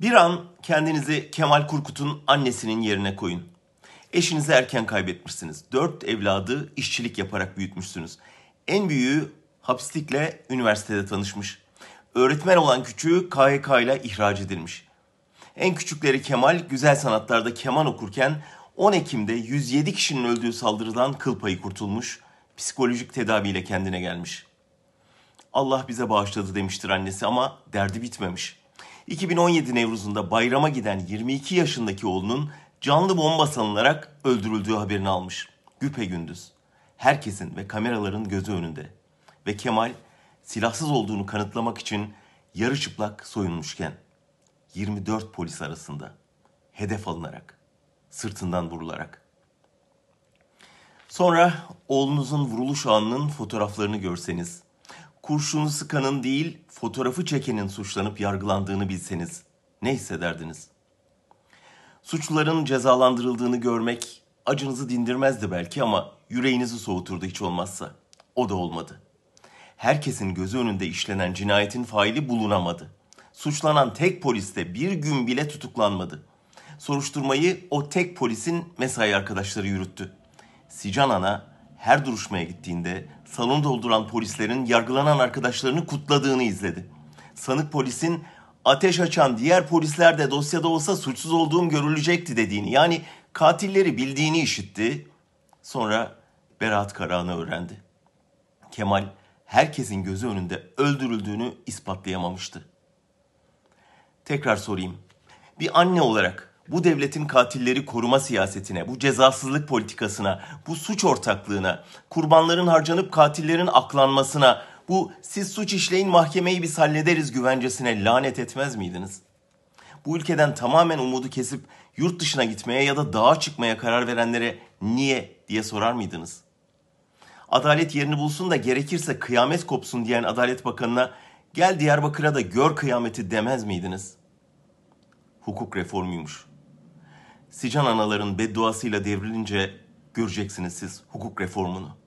Bir an kendinizi Kemal Kurkut'un annesinin yerine koyun. Eşinizi erken kaybetmişsiniz. Dört evladı işçilik yaparak büyütmüşsünüz. En büyüğü hapislikle üniversitede tanışmış. Öğretmen olan küçüğü KHK ile ihraç edilmiş. En küçükleri Kemal güzel sanatlarda keman okurken 10 Ekim'de 107 kişinin öldüğü saldırıdan kıl payı kurtulmuş, psikolojik tedaviyle kendine gelmiş. Allah bize bağışladı demiştir annesi ama derdi bitmemiş. 2017 Nevruz'unda bayrama giden 22 yaşındaki oğlunun canlı bomba sanılarak öldürüldüğü haberini almış. Güpe gündüz. Herkesin ve kameraların gözü önünde. Ve Kemal silahsız olduğunu kanıtlamak için yarı çıplak soyunmuşken 24 polis arasında hedef alınarak, sırtından vurularak. Sonra oğlunuzun vuruluş anının fotoğraflarını görseniz, kurşunu sıkanın değil fotoğrafı çekenin suçlanıp yargılandığını bilseniz ne hissederdiniz? Suçluların cezalandırıldığını görmek acınızı dindirmezdi belki ama yüreğinizi soğuturdu hiç olmazsa. O da olmadı. Herkesin gözü önünde işlenen cinayetin faili bulunamadı. Suçlanan tek polis de bir gün bile tutuklanmadı. Soruşturmayı o tek polisin mesai arkadaşları yürüttü. Sican Ana her duruşmaya gittiğinde salonu dolduran polislerin yargılanan arkadaşlarını kutladığını izledi. Sanık polisin ateş açan diğer polisler de dosyada olsa suçsuz olduğum görülecekti dediğini yani katilleri bildiğini işitti. Sonra beraat kararını öğrendi. Kemal herkesin gözü önünde öldürüldüğünü ispatlayamamıştı. Tekrar sorayım. Bir anne olarak bu devletin katilleri koruma siyasetine, bu cezasızlık politikasına, bu suç ortaklığına, kurbanların harcanıp katillerin aklanmasına, bu siz suç işleyin mahkemeyi biz hallederiz güvencesine lanet etmez miydiniz? Bu ülkeden tamamen umudu kesip yurt dışına gitmeye ya da dağa çıkmaya karar verenlere niye diye sorar mıydınız? Adalet yerini bulsun da gerekirse kıyamet kopsun diyen Adalet Bakanı'na gel Diyarbakır'a da gör kıyameti demez miydiniz? Hukuk reformuymuş. Sican anaların bedduasıyla devrilince göreceksiniz siz hukuk reformunu.